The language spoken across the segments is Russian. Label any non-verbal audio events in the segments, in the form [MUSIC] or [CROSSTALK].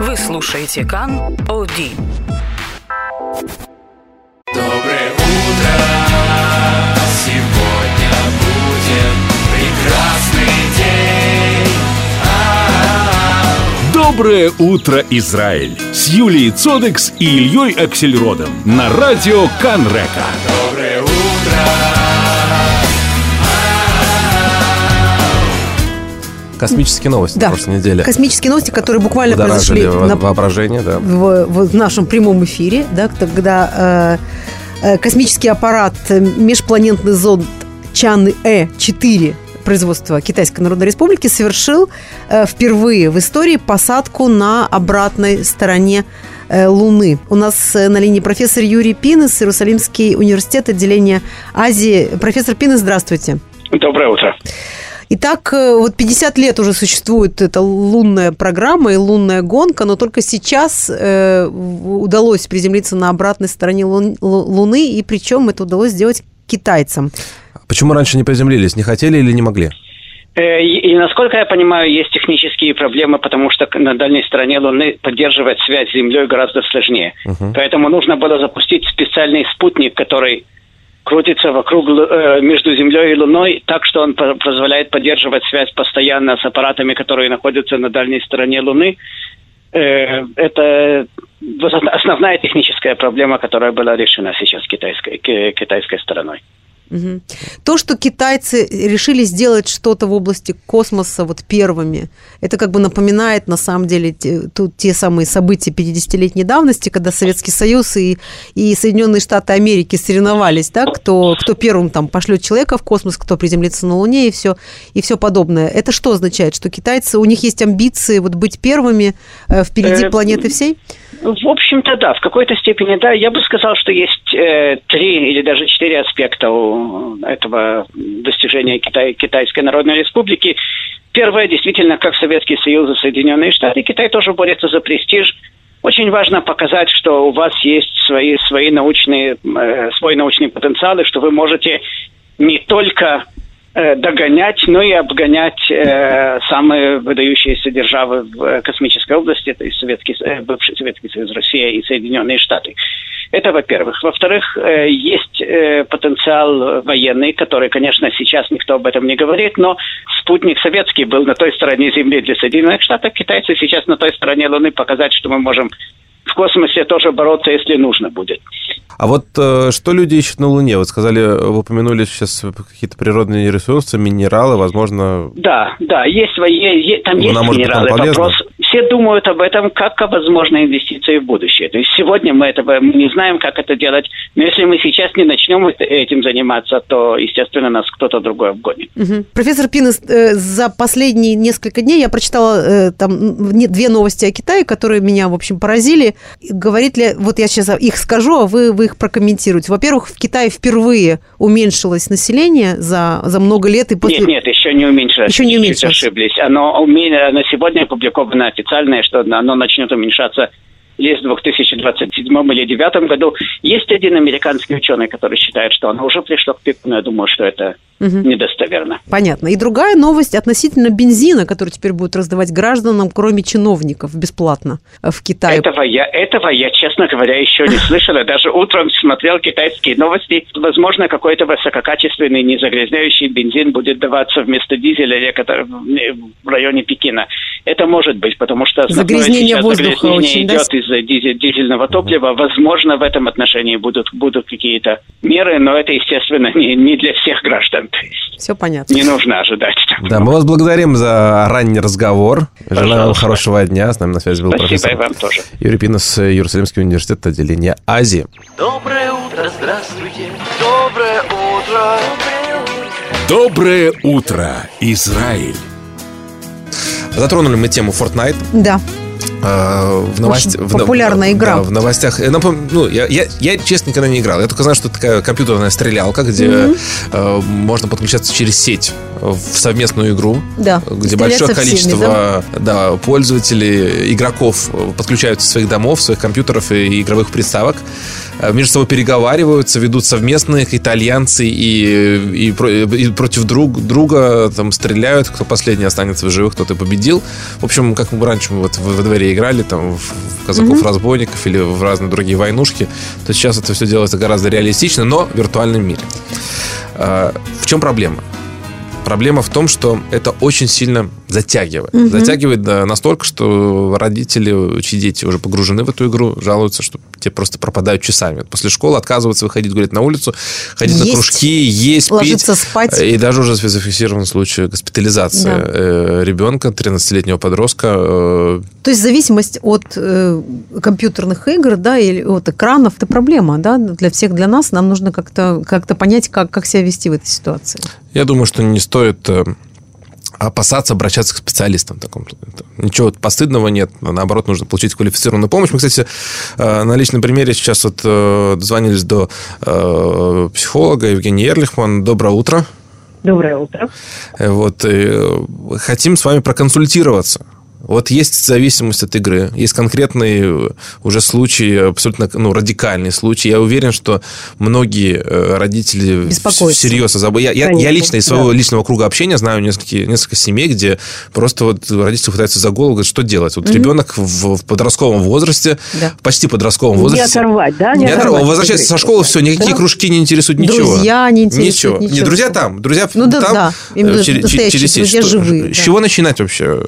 Вы слушаете Кан Оди. Доброе утро! Сегодня будет прекрасный день. А-а-а. Доброе утро, Израиль! С Юлией Цодекс и Ильей Аксельродом на радио Канрека. Доброе утро! Космические новости Да. на прошлой неделе. Космические новости, которые буквально произошли на- воображение, да. в, в нашем прямом эфире, да, когда э, э, космический аппарат межпланетный зонд Чан-Э-4 производства Китайской Народной Республики совершил э, впервые в истории посадку на обратной стороне э, Луны. У нас э, на линии профессор Юрий Пинес, Иерусалимский университет, отделение Азии. Профессор Пинес, здравствуйте. Доброе утро. Итак, э, вот 50 лет уже существует эта лунная программа и лунная гонка, но только сейчас э, удалось приземлиться на обратной стороне Лун- Лу- Луны, и причем это удалось сделать китайцам. Почему раньше не приземлились? Не хотели или не могли? Э, И, и, насколько я понимаю, есть технические проблемы, потому что на дальней стороне Луны поддерживать связь с Землей гораздо сложнее. Поэтому нужно было запустить специальный спутник, который крутится вокруг э, между Землей и Луной, так что он по- позволяет поддерживать связь постоянно с аппаратами, которые находятся на дальней стороне Луны. Э, Это основная техническая проблема, которая была решена сейчас китайской, ки- китайской стороной. Мгм. То, что китайцы решили сделать что-то в области космоса вот первыми, это как бы напоминает на самом деле те, тут те самые события 50-летней давности, когда Советский Союз и, и Соединенные Штаты Америки соревновались, да, кто, кто первым там пошлет человека в космос, кто приземлится на Луне и все, и все подобное. Это что означает? Что китайцы, у них есть амбиции вот быть первыми э, впереди Э, планеты всей? В общем-то, да, в какой-то степени, да. Я бы сказал, что есть э, три или даже четыре аспекта у этого достижения Китай, Китайской Народной Республики. Первое, действительно, как Советский Союз и Соединенные Штаты, Китай тоже борется за престиж. Очень важно показать, что у вас есть свои, свои научные, э, свой научный потенциал, и что вы можете не только э, догонять, но и обгонять э, самые выдающиеся державы в э, космической области, то есть Советский, э, бывший Советский Союз, Россия и Соединенные Штаты. Это во-первых. Во-вторых, э, есть э, потенциал военный, который, конечно, сейчас никто об этом не говорит, но спутник советский был на той стороне Земли для Соединенных Штатов, китайцы сейчас на той стороне Луны показать, что мы можем в космосе тоже бороться, если нужно будет. А вот э, что люди ищут на Луне? Вот сказали, вы упомянули сейчас какие-то природные ресурсы, минералы, возможно... Да, да, есть свои, е- там есть может быть минералы. нам полезна? Вопрос. Все думают об этом как о возможной инвестиции в будущее. То есть сегодня мы этого мы не знаем, как это делать. Но если мы сейчас не начнем этим заниматься, то, естественно, нас кто-то другой обгонит. Мгм. Профессор Пинес, э, за последние несколько дней я прочитала э, там две новости о Китае, которые меня, в общем, поразили. Говорит ли, вот я сейчас их скажу, а вы, вы их прокомментируете. Во-первых, в Китае впервые уменьшилось население за, за много лет. И после... Нет, нет, еще не уменьшилось. Еще не уменьшилось. ошиблись. Оно, на сегодня опубликовано официальное, что оно начнет уменьшаться или в 2027 или 2009 году. Есть один американский ученый, который считает, что оно уже пришло к пику, но я думаю, что это Мгм. недостоверно. Понятно. И другая новость относительно бензина, который теперь будут раздавать гражданам, кроме чиновников, бесплатно э, в Китае. Этого я, этого я, честно говоря, еще не слышал. Я даже утром смотрел китайские новости. Возможно, какой-то высококачественный, незагрязняющий бензин будет даваться вместо дизеля, в районе Пекина. Это может быть, потому что Загрязнение воздуха загрязнение очень, да, идет из дизель- дизельного топлива. Возможно, в этом отношении будут, будут какие-то меры, но это, естественно, не, не для всех граждан. То есть Все понятно. не нужно ожидать. там. Да, мы вас благодарим за ранний разговор. Желаем вам хорошего дня. С нами на связи был Спасибо и профессор вам тоже. Юрий Пинос, Иерусалимский университет, отделение Азии. Доброе утро, здравствуйте. Доброе утро. Доброе утро, Израиль! Затронули мы тему Fortnite. Да. Э, в новости- Очень в популярная игра. Да, в новостях. Э, напом- ну, я, я, я, честно, никогда не играл. Я только знаю, что это такая компьютерная стрелялка, где э, можно подключаться через сеть в совместную игру. Да. Где большое со всеми, количество да, пользователей, игроков подключаются своих домов, своих компьютеров и игровых приставок. Э, Между собой переговариваются, ведут совместные какие-то альянсы и, и, про- и против друг, друга там стреляют, кто последний останется в живых, кто-то победил. В общем, как мы раньше вот во во дворе играли там в казаков-разбойников или в разные другие войнушки, то сейчас это все делается гораздо реалистично, но в виртуальном мире. А, В чем проблема? Проблема в том, что это очень сильно затягивает. Затягивает да, настолько, что родители, чьи дети уже погружены в эту игру, жалуются, что те просто пропадают часами. После школы отказываются выходить, говорят, на улицу, ходить на Есть, кружки, есть, ложиться пить. спать. И даже уже зафиксирован случай госпитализации Да. э, ребенка, 13-летнего подростка. э, То есть зависимость от э, компьютерных игр, да, или от экранов, это проблема, да, для всех, для нас. Нам нужно как-то как понять, как, как себя вести в этой ситуации. Я думаю, что не стоит опасаться обращаться к специалистам. в Таком. Ничего постыдного нет. а Наоборот, нужно получить квалифицированную помощь. Мы, кстати, э, на личном примере сейчас вот э, дозвонились до э, психолога Евгения Эрлихман. Доброе утро. Доброе утро. Вот, хотим с вами проконсультироваться. Вот есть зависимость от игры, есть конкретные э, уже случаи, абсолютно ну, радикальные случаи. Я уверен, что многие э, родители всерьез озабо- Я, я, лично из своего да. личного круга общения знаю несколько, несколько семей, где просто вот родители хватаются за голову, говорят, что делать. Вот ребенок в, в подростковом возрасте, Да. почти подростковом Не возрасте. оторвать, да? Не оторвать. оторвать Возвращается со школы, все, никакие Да? кружки не интересуют ничего. Друзья не интересуют, ничего. ничего. Не, друзья там, друзья Ну да, там. да. э, Именно через, через сеть. друзья живые, С да. чего начинать вообще?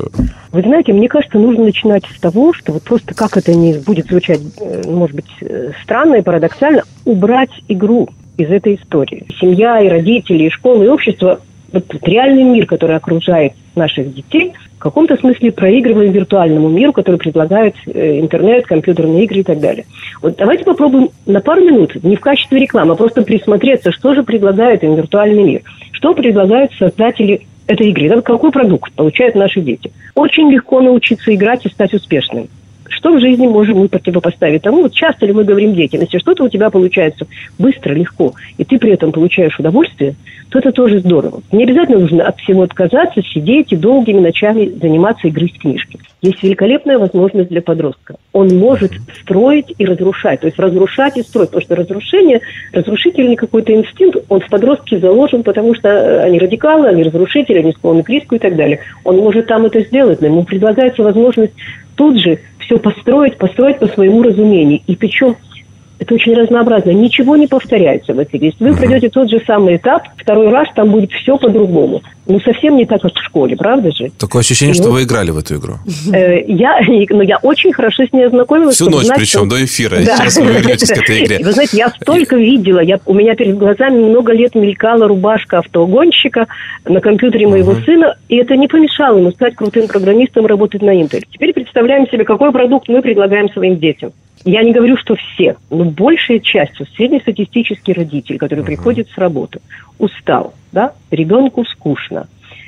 Вы знаете, мне кажется, нужно начинать с того, что вот просто как это не будет звучать, э, может быть, э, странно и парадоксально, убрать игру из этой истории. Семья и родители, и школа, и общество, вот реальный мир, который окружает наших детей, в каком-то смысле проигрываем виртуальному миру, который предлагает э, интернет, компьютерные игры и так далее. Вот давайте попробуем на пару минут, не в качестве рекламы, а просто присмотреться, что же предлагает им виртуальный мир. Что предлагают создатели этой игры? Да, какой продукт получают наши дети? Очень легко научиться играть и стать успешным. Что в жизни можем мы противопоставить тому? Вот часто ли мы говорим детям, если что-то у тебя получается быстро, легко, и ты при этом получаешь удовольствие, то это тоже здорово. Не обязательно нужно от всего отказаться, сидеть и долгими ночами заниматься игрой в книжки. Есть великолепная возможность для подростка. Он может строить и разрушать, то есть разрушать и строить, потому что разрушение, разрушительный какой-то инстинкт, он в подростке заложен, потому что э, они радикалы, они разрушители, они склонны к риску и так далее. Он может там это сделать, но ему предлагается возможность тут же все построить, построить по своему разумению. И причем это очень разнообразно. Ничего не повторяется в этой игре. Если вы пройдете тот же самый этап, второй раз там будет все по-другому. Ну, совсем не так, как в школе, правда же? Такое ощущение, И что вот- вы играли в эту игру. Э, я, ну, я очень хорошо с ней ознакомилась. Всю ночь, знать, причем, что- до эфира. Да. Сейчас вы вернетесь к этой игре. [LAUGHS] Вы знаете, я столько видела. Я, у меня перед глазами много лет мелькала рубашка автогонщика на компьютере моего сына, и это не помешало ему стать крутым программистом и работать на Intel. Теперь представляем себе, какой продукт мы предлагаем своим детям. Я не говорю, что все, но большая часть, среднестатистический родитель, который приходит с работы, устал, да, ребенку скучно,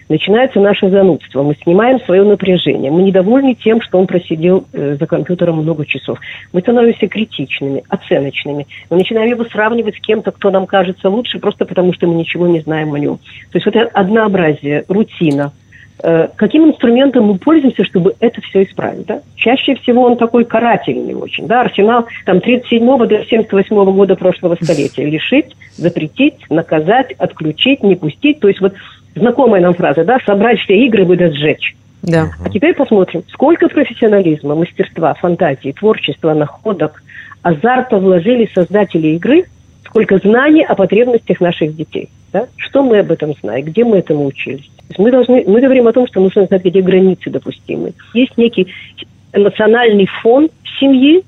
начинается наше занудство, мы снимаем свое напряжение, мы недовольны тем, что он просидел э, за компьютером много часов. Мы становимся критичными, оценочными. Мы начинаем его сравнивать с кем-то, кто нам кажется лучше, просто потому что мы ничего не знаем о нем. То есть вот это однообразие, рутина. Э, Каким инструментом мы пользуемся, чтобы это все исправить? Да? Чаще всего он такой карательный очень. Да? Арсенал там 37 до 78 года прошлого столетия. [LAUGHS] Лишить, запретить, наказать, отключить, не пустить. То есть вот знакомая нам фраза, да, собрать все игры бы да сжечь. Да. А теперь посмотрим, сколько профессионализма, мастерства, фантазии, творчества, находок, азарта вложили создатели игры, сколько знаний о потребностях наших детей. Да? Что мы об этом знаем, где мы этому учились. Мы, должны, мы говорим о том, что нужно знать, где границы допустимы. Есть некий эмоциональный фон семьи,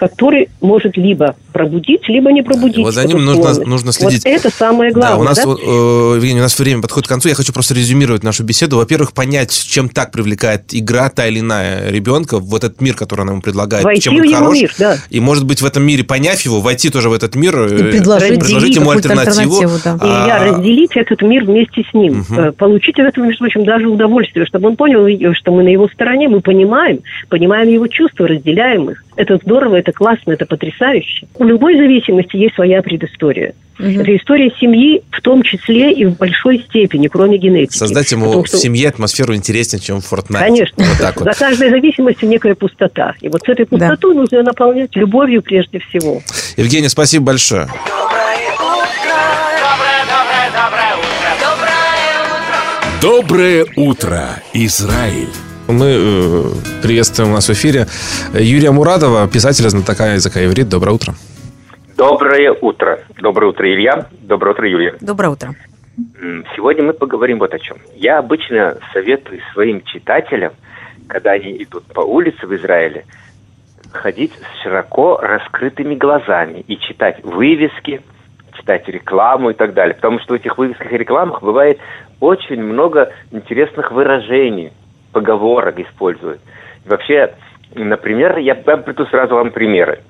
который может либо пробудить, либо не пробудить. Вот за ним нужно, склонность. нужно следить. Вот это самое главное. Да, у нас, да? вот, э, Евгений, у нас время подходит к концу. Я хочу просто резюмировать нашу беседу. Во-первых, понять, чем так привлекает игра та или иная ребенка в этот мир, который она ему предлагает, Войти чем в он его хорош. мир, да. И, может быть, в этом мире, поняв его, войти тоже в этот мир, э, И предложить предложить ему альтернативу. альтернативу, да. И я А, разделить этот мир вместе с ним. Э, Получить от этого, между прочим, даже удовольствие, чтобы он понял, и- что мы на его стороне, мы понимаем, понимаем его чувства, разделяем их. Это здорово, это классно, это потрясающе. У любой зависимости есть своя предыстория. Это история семьи в том числе и в большой степени, кроме генетики. Создать ему Потому в что- семье атмосферу интереснее, чем в Fortnite. Конечно. Вот так вот. За каждой зависимостью некая пустота. И вот с этой пустотой нужно наполнять любовью прежде всего. Евгений, спасибо большое. Доброе утро, Израиль. Мы э, приветствуем у нас в эфире Юрия Мурадова, писателя, знатока языка иврит. Доброе утро. Доброе утро. Доброе утро, Илья. Доброе утро, Юлия. Доброе утро. Сегодня мы поговорим вот о чем. Я обычно советую своим читателям, когда они идут по улице в Израиле, ходить с широко раскрытыми глазами и читать вывески, читать рекламу и так далее. Потому что в этих вывесках и рекламах бывает очень много интересных выражений, поговорок используют. Вообще, например, я приведу сразу вам примеры.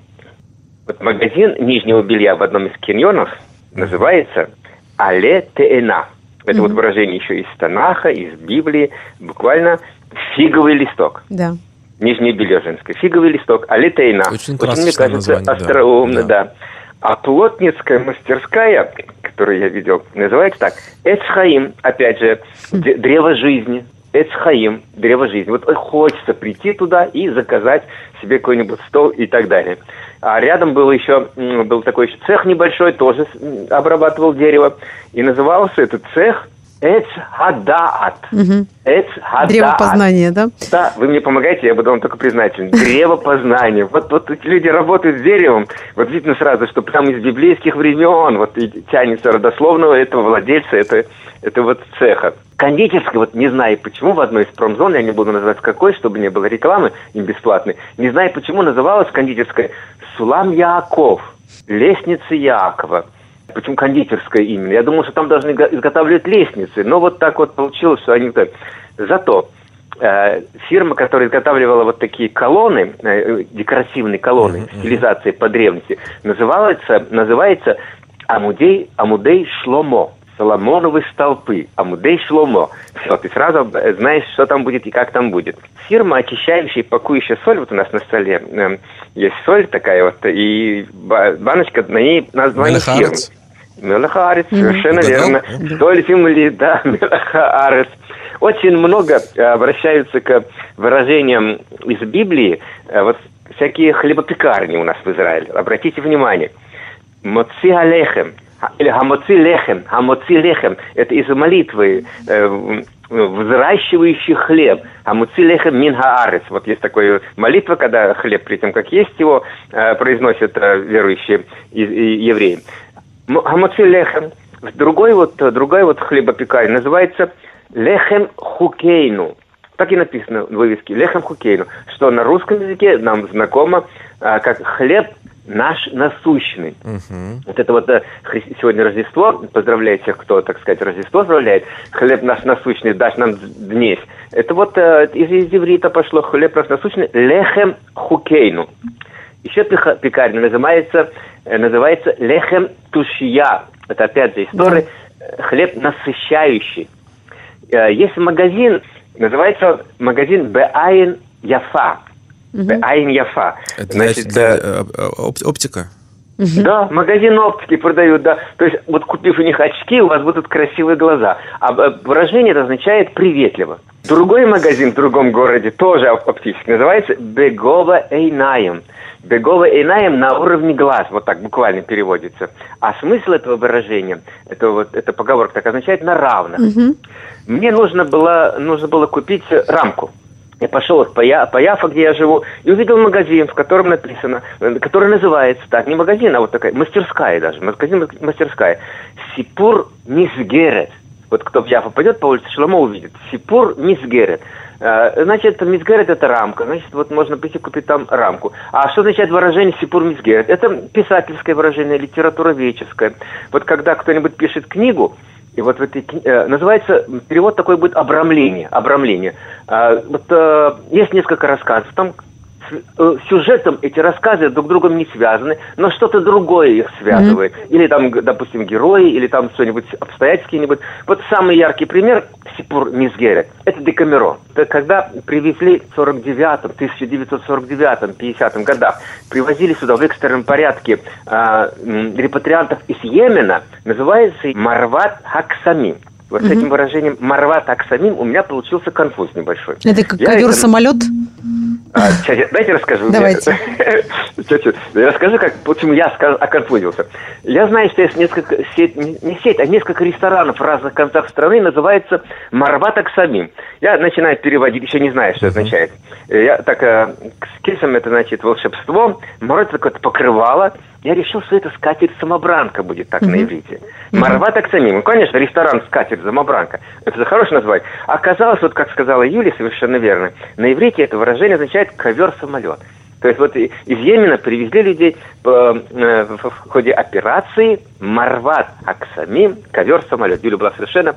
Вот магазин нижнего белья в одном из каньонов называется «Але Теэна». Это вот выражение еще из Танаха, из Библии, буквально фиговый листок. Да. Нижнее белье женское. Фиговый листок, алитейна. Очень мне красочное кажется, название, да. остроумно, Да. да. А плотницкая мастерская, которую я видел, называется так. Эцхаим, опять же, д- древо жизни. Эцхаим, древо жизни. Вот хочется прийти туда и заказать себе какой-нибудь стол и так далее. А рядом был еще, был такой еще цех небольшой, тоже обрабатывал дерево. И назывался этот цех Эц Хадаат. Эц Хадаат. Древо познания, да? Да, вы мне помогаете, я буду вам только признателен. Древо познания. Вот, вот люди работают с деревом. Вот видно сразу, что прям из библейских времен вот и тянется родословного этого владельца, это, это вот цеха. Кондитерская, вот не знаю почему, в одной из промзон, я не буду называть какой, чтобы не было рекламы им бесплатной, не знаю почему называлась кондитерская Сулам Яаков, лестница Яакова. Почему кондитерская именно? Я думал, что там должны го- изготавливать лестницы, но вот так вот получилось, что они так. Зато э, фирма, которая изготавливала вот такие колонны, э, декоративные колонны, стилизации по древности, называется, называется Амудей, Амудей Шломо. Соломоновы столпы, Амудей Шломо. Все, ты сразу знаешь, что там будет и как там будет. Фирма, очищающая и пакующая соль, вот у нас на столе э, есть соль такая вот, и ба- баночка, на ней название фирмы. Мелехаарец? Мелахаарец, совершенно Угадал? верно. Соль земли, да, [LAUGHS] Мелахаарец. Очень много э, обращаются к выражениям из Библии, э, вот всякие хлебопекарни у нас в Израиле. Обратите внимание. Моци алехем, или хамоци лехем, хамоци лехем, это из молитвы, э, взращивающий хлеб, хамоци лехем мин хаарец. Вот есть такая молитва, когда хлеб, при том, как есть его, э, произносят э, верующие и- и евреи. Хамоци лехем, другой вот, э, другой вот хлебопекарь называется лехем хукейну. Так и написано в вывеске лехем хукейну, что на русском языке нам знакомо а, как хлеб наш насущный. Вот это вот э, сегодня Рождество, поздравляю тех, кто, так сказать, Рождество поздравляет, хлеб наш насущный, дашь нам днесь. Это вот э, из, из иврита пошло хлеб наш насущный, лехем хукейну. Еще пекарня называется, э, называется лехем тушья. Это опять же история, э, хлеб насыщающий. Есть магазин, называется магазин Беайн Яфа. Беайн Яфа. Это Значит, где, э, э, э, оп- оптика? да, магазин оптики продают, да. То есть, вот купив у них очки, у вас будут красивые глаза. А э, выражение это означает приветливо. Другой магазин в другом городе, тоже оп- оптический, называется Бегова Эйнаем. Бегова Эйнаем на уровне глаз, вот так буквально переводится. А смысл этого выражения, это вот, эта поговорка так означает на равных. Мне нужно было, нужно было купить рамку. Я пошел по, Я- по Яфа, где я живу, и увидел магазин, в котором написано, который называется так, не магазин, а вот такая, мастерская даже, магазин мастерская. Сипур Мисгерет. Вот кто в Яфа пойдет по улице Шломо увидит. Сипур Мисгерет. Э, Значит, Мисгерет это рамка, значит, вот можно прийти купить там рамку. А что означает выражение Сипур Мисгерет? Это писательское выражение, литературоведческое. Вот когда кто-нибудь пишет книгу, и вот в этой э, называется перевод такой будет обрамление, обрамление. А, вот э, есть несколько рассказов, там э, сюжетом эти рассказы друг с другом не связаны, но что-то другое их связывает. Или там, допустим, герои, или там что-нибудь обстоятельства какие-нибудь. Вот самый яркий пример Сипур Мизгерет. Это Декамерон. Это когда привезли в 49-м, 1949-м, 50-м годах, привозили сюда в экстренном порядке м, репатриантов из Йемена, называется Марват Хаксамим. Вот с этим выражением Марват Хаксамим у меня получился конфуз небольшой. Это как Я ковер-самолет? А, сейчас я- дайте расскажу. Давайте. [LAUGHS] Тетя, расскажи, как, почему я оконфузился. Я знаю, что есть несколько сеть, не сеть, а несколько ресторанов в разных концах страны, называется Марват Аксамим. Я начинаю переводить, еще не знаю, что это означает. Я так, э, с кисом это значит волшебство, Марват такое покрывало. Я решил, что это скатерть-самобранка будет так на иврите. Марват Аксамим. Ну, конечно, ресторан скатерть-самобранка. Это же хорошее название. Оказалось, вот как сказала Юлия совершенно верно, на иврите это выражение означает ковер-самолет. То есть вот из Йемена привезли людей э, в в ходе операции Марват Аксамим, ковер-самолет. Юля была совершенно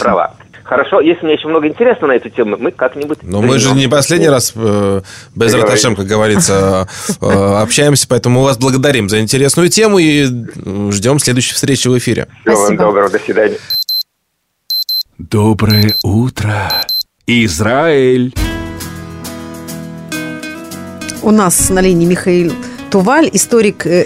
права. Хорошо, если меня еще много интересного на эту тему, мы как-нибудь... Но мы же не последний раз э, без раташем, как говорится, э, общаемся, поэтому мы вас благодарим за интересную тему и ждем следующей встречи в эфире. Всего вам Спасибо. доброго, до свидания. Доброе утро, Израиль! У нас на линии Михаил Туваль, историк, э.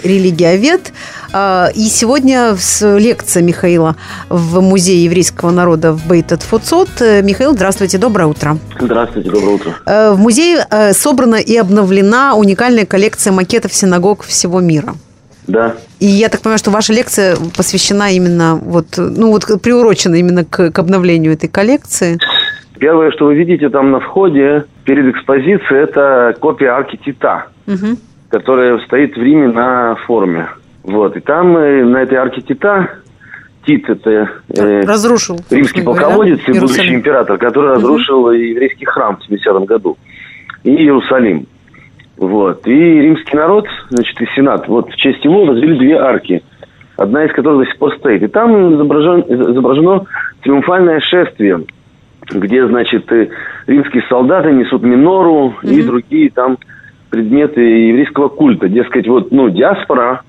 А, И сегодня лекция Михаила в Музее еврейского народа в Бейтет Фуцот. Э, Михаил, здравствуйте, доброе утро. Здравствуйте, доброе утро. Э, В музее собрана и обновлена уникальная коллекция макетов синагог всего мира. Да, И я так понимаю, что ваша лекция посвящена именно вот, ну вот приурочена именно к, к обновлению этой коллекции. первое, что вы видите там на входе перед экспозицией, это копия арки Тита, Мгм. Которая стоит в Риме на форуме. Вот, и там э, на этой арке Тита, Тит это э, Разрушил. римский полководец и будущий император, который разрушил еврейский храм в 70 году и Иерусалим. Вот. И римский народ, значит, и сенат, вот в честь его возвели две арки, одна из которых до сих пор стоит. И там изображен- изображено триумфальное шествие, где, значит, э, римские солдаты несут минору и другие там предметы еврейского культа. Дескать, вот, ну, диаспора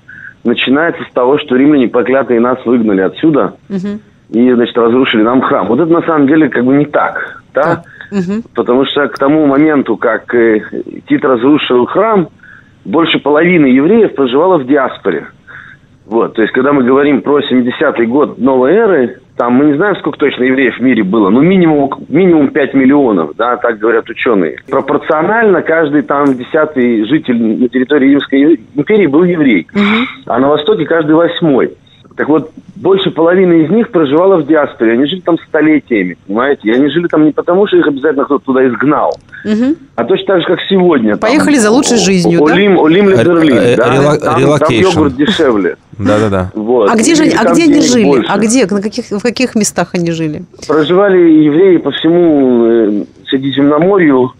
начинается с того, что римляне поклятые нас выгнали отсюда Мгм. и, значит, разрушили нам храм. Вот это на самом деле как бы не так, да? Мгм. Потому что к тому моменту, как э, Тит разрушил храм, больше половины евреев проживало в диаспоре. Вот, то есть, когда мы говорим про 70-й год новой эры, там мы не знаем, сколько точно евреев в мире было, но минимум, минимум 5 миллионов, да, так говорят ученые. Пропорционально каждый там десятый житель на территории Римской империи был еврей, а на Востоке каждый восьмой. Так вот, больше половины из них проживало в диаспоре. Они жили там столетиями, понимаете? И они жили там не потому, что их обязательно кто-то туда изгнал, Мгм. а точно так же, как сегодня. Там, Поехали за лучшей жизнью, да? עולים, עולים Берлин, э, да? рела- Там, там relocation. йогурт дешевле. Да-да-да. Вот. А где же а где они жили? больше. А где, на каких, в каких местах они жили? Проживали евреи по всему э, Средиземноморью,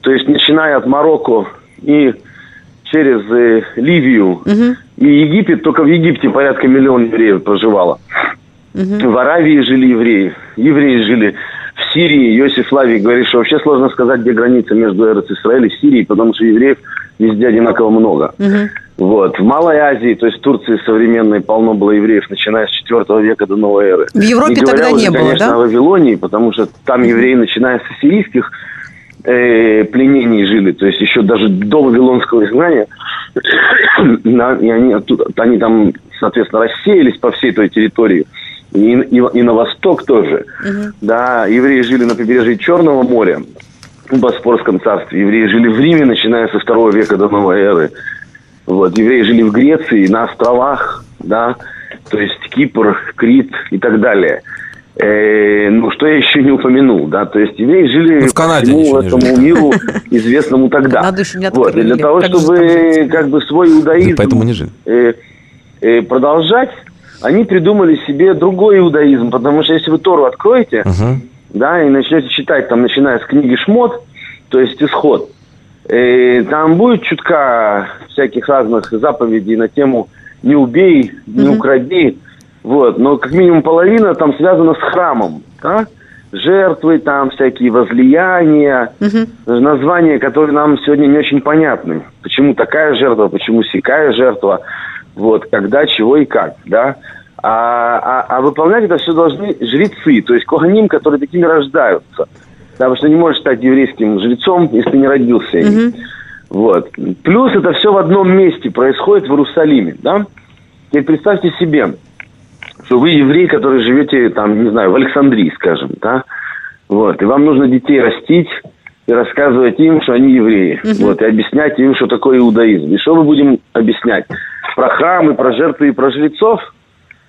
то есть начиная от Марокко и через э, Ливию и Египет, только в Египте порядка миллиона евреев проживало. В Аравии жили евреи, евреи жили в Сирии. Иосиф Лавий говорит, что вообще сложно сказать, где граница между Эрц и Сирией, потому что евреев везде одинаково много. Вот. В Малой Азии, то есть в Турции современной, полно было евреев, начиная с 4 века до новой эры. В Европе не тогда уже, не было, конечно, да? о Вавилонии, потому что там евреи, начиная с ассирийских э, пленений жили, то есть еще даже до вавилонского изгнания, [COUGHS] на- и они, оттуда, они там, соответственно, рассеялись по всей той территории. И, и, и на восток тоже. Да, евреи жили на побережье Черного моря, в Боспорском царстве. Евреи жили в Риме, начиная со второго века до новой эры. Вот, евреи жили в Греции, на островах, да, то есть Кипр, Крит и так далее. Э, ну, что я еще не упомянул, да, то есть евреи жили Ну, в Канаде по всему этому жили. миру, известному тогда. Канаду еще не вот, и для того, Как чтобы как бы свой иудаизм Поэтому не жили. э, э, продолжать, они придумали себе другой иудаизм, потому что если вы Тору откроете, Мгм. да, и начнете читать, там, начиная с книги Шмот, то есть Исход, э, там будет чутка всяких разных заповедей на тему «не убей», «не укради», вот, но как минимум половина там связана с храмом, да? жертвы там, всякие возлияния, названия, которые нам сегодня не очень понятны. Почему такая жертва, почему сякая жертва, вот, когда, чего и как, да. А, а- а выполнять это все должны жрецы, то есть коханим, которые такими рождаются. Да, потому что не можешь стать еврейским жрецом, если не родился им. Вот. Плюс это все в одном месте происходит в Иерусалиме, да. Теперь представьте себе, что вы еврей, который живете там, не знаю, в Александрии, скажем, да, вот, и вам нужно детей растить, и рассказывать им, что они евреи. Вот, и объяснять им, что такое иудаизм. И что мы будем объяснять? Про храмы, про жертвы и про жрецов?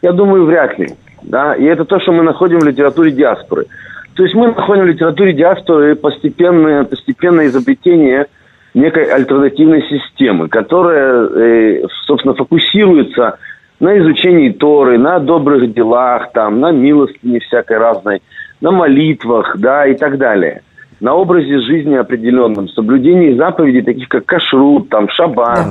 Я думаю, вряд ли. Да? И это то, что мы находим в литературе диаспоры. То есть мы находим в литературе диаспоры постепенное, постепенное изобретение некой альтернативной системы, которая, э, собственно, фокусируется на изучении Торы, на добрых делах, там, на милостыне всякой разной, на молитвах, да, и так далее. На образе жизни определенном, соблюдении заповедей, таких как кашрут, там, шаббат,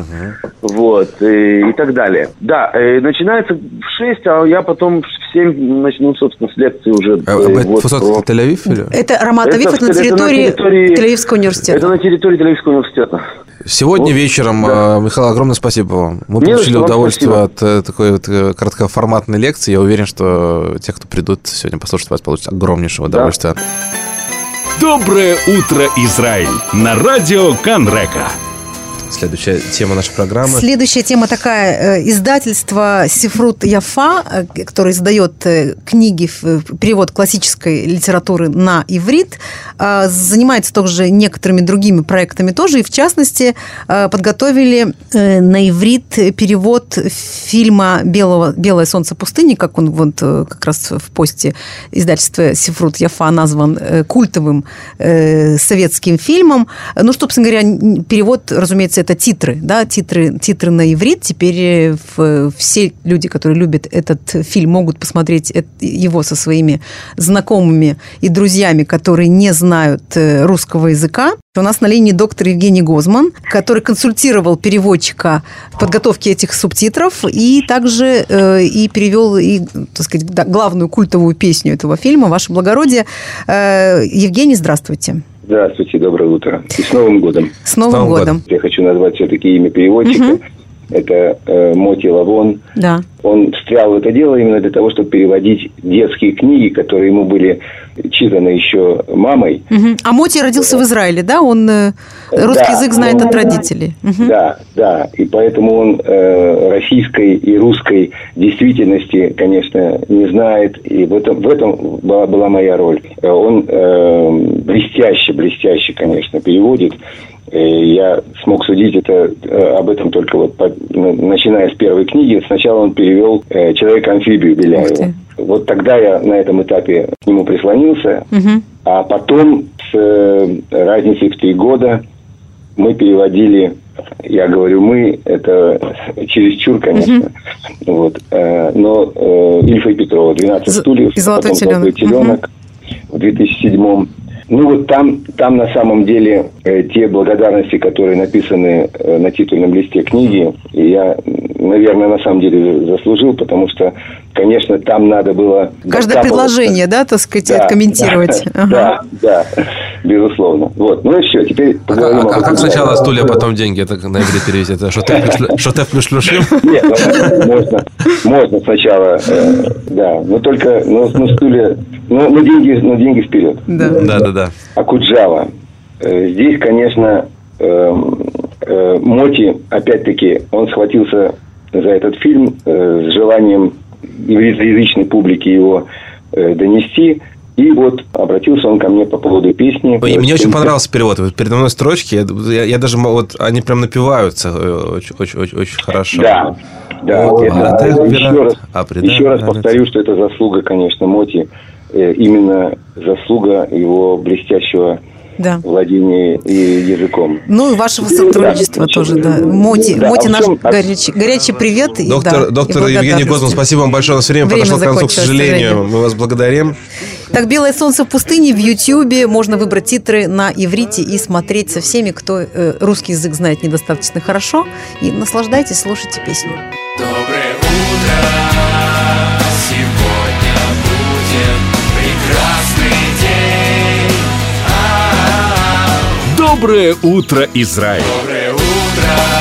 вот, и, и так далее. Да, э, начинается в 6, а я потом в 7 начну, собственно, с лекции уже. А, э, а вот, Фусат, про- Тель-Авив или? Это Роман Тавиф, это на это территории территории- Тель-Авивского университета. Это на территории Тель-Авивского университета. Сегодня Вот, вечером, да. э, Михаил, огромное спасибо вам. Мы Не получили удовольствие спасибо. от э, такой вот э, короткоформатной лекции. Я уверен, что те, кто придут сегодня послушать вас, получат огромнейшее удовольствие. Доброе утро, Израиль! На радио Канрека. Следующая тема нашей программы. Следующая тема такая. э, Издательство Сифрут Яфа, э, которое издает э, книги, перевод классической литературы на иврит, занимается также некоторыми другими проектами тоже. И, в частности, подготовили на иврит перевод фильма «Белого, «Белое солнце пустыни», как он вот как раз в посте издательства Сифрут Яфа назван культовым советским фильмом. Ну, что, собственно говоря, перевод, разумеется, это титры, да, титры, титры на иврит. Теперь э, все люди, которые любят этот фильм, могут посмотреть его со своими знакомыми и друзьями, которые не знают э, русского языка. У нас на линии доктор Евгений Гозман, который консультировал переводчика в подготовке этих субтитров и также э, и перевел и, так сказать, да, главную культовую песню этого фильма «Ваше благородие». Э, Евгений, здравствуйте. Здравствуйте, доброе утро. И с Новым годом. С Новым, Новым годом. Я хочу назвать все-таки имя переводчика. Это э, Моти Лавон. Да. Он встрял в это дело именно для того, чтобы переводить детские книги, которые ему были читаны еще мамой. Мгм. А Моти родился в Израиле, да? Он э, русский Да. язык знает от родителей. Мгм. Да, да. И поэтому он э, российской и русской действительности, конечно, не знает. И в этом, в этом была, была моя роль. Э, Он э, блестяще, блестяще, конечно, переводит. Э, Я смог судить это, э, об этом только вот по- на- начиная с первой книги. Сначала он перевел э, «Человек-амфибию». Беляева. Вот тогда я на этом этапе к нему прислонился. Мгм. А потом с э, разницей в три года мы переводили, я говорю мы, это чересчур, конечно, вот, э, но э, Ильфа и Петрова, 12 З- стульев, и «Золотой потом «Золотой теленок». теленок» в 2007 ну вот там, там на самом деле э, те благодарности, которые написаны э, на титульном листе книги, я, наверное, на самом деле заслужил, потому что, конечно, там надо было... Каждое предложение, да, так сказать, Да, откомментировать. [LAUGHS] Да, Ага. да, да, безусловно. Вот, ну и все, теперь А, поговорим а- об а как сначала стулья, потом деньги? Это на иврит перевести? Это шотеф плюс шлю- шотеф плюс шлюшим? Нет, ну, можно, можно сначала, э, да, но только, ну, ну стулья, ну, ну, деньги, ну, деньги вперед. Да. Да, да, да. Акуджава. Э, Здесь, конечно, эм, э, Моти, опять-таки, он схватился за этот фильм э, с желанием ивритоязычной публике его э, донести. И вот обратился он ко мне по поводу песни. И Мне очень понравился перевод. Передо мной строчки, я, я- я даже, вот они прям напиваются э, очень, очень, очень, очень хорошо. Да, да. Вот, это- а ты еще раз, А, предай, еще раз повторю, что это заслуга, конечно, Моти. э, Именно заслуга его блестящего Да. владения и языком. Ну и вашего сотрудничества Да. тоже, да. Моти, Да, Моти а наш чем- а- горячий, горячий привет. и, Доктор, да, доктор и Евгений. Гозман, спасибо вам большое. У нас время, Время подошло к концу, к сожалению. сожалению. Мы вас благодарим. Так, «Белое солнце в пустыне» в Ютьюбе. Можно выбрать титры на иврите и смотреть со всеми, кто э, русский язык знает недостаточно хорошо. И наслаждайтесь, слушайте песню. Доброе утро, Израиль! Доброе утро,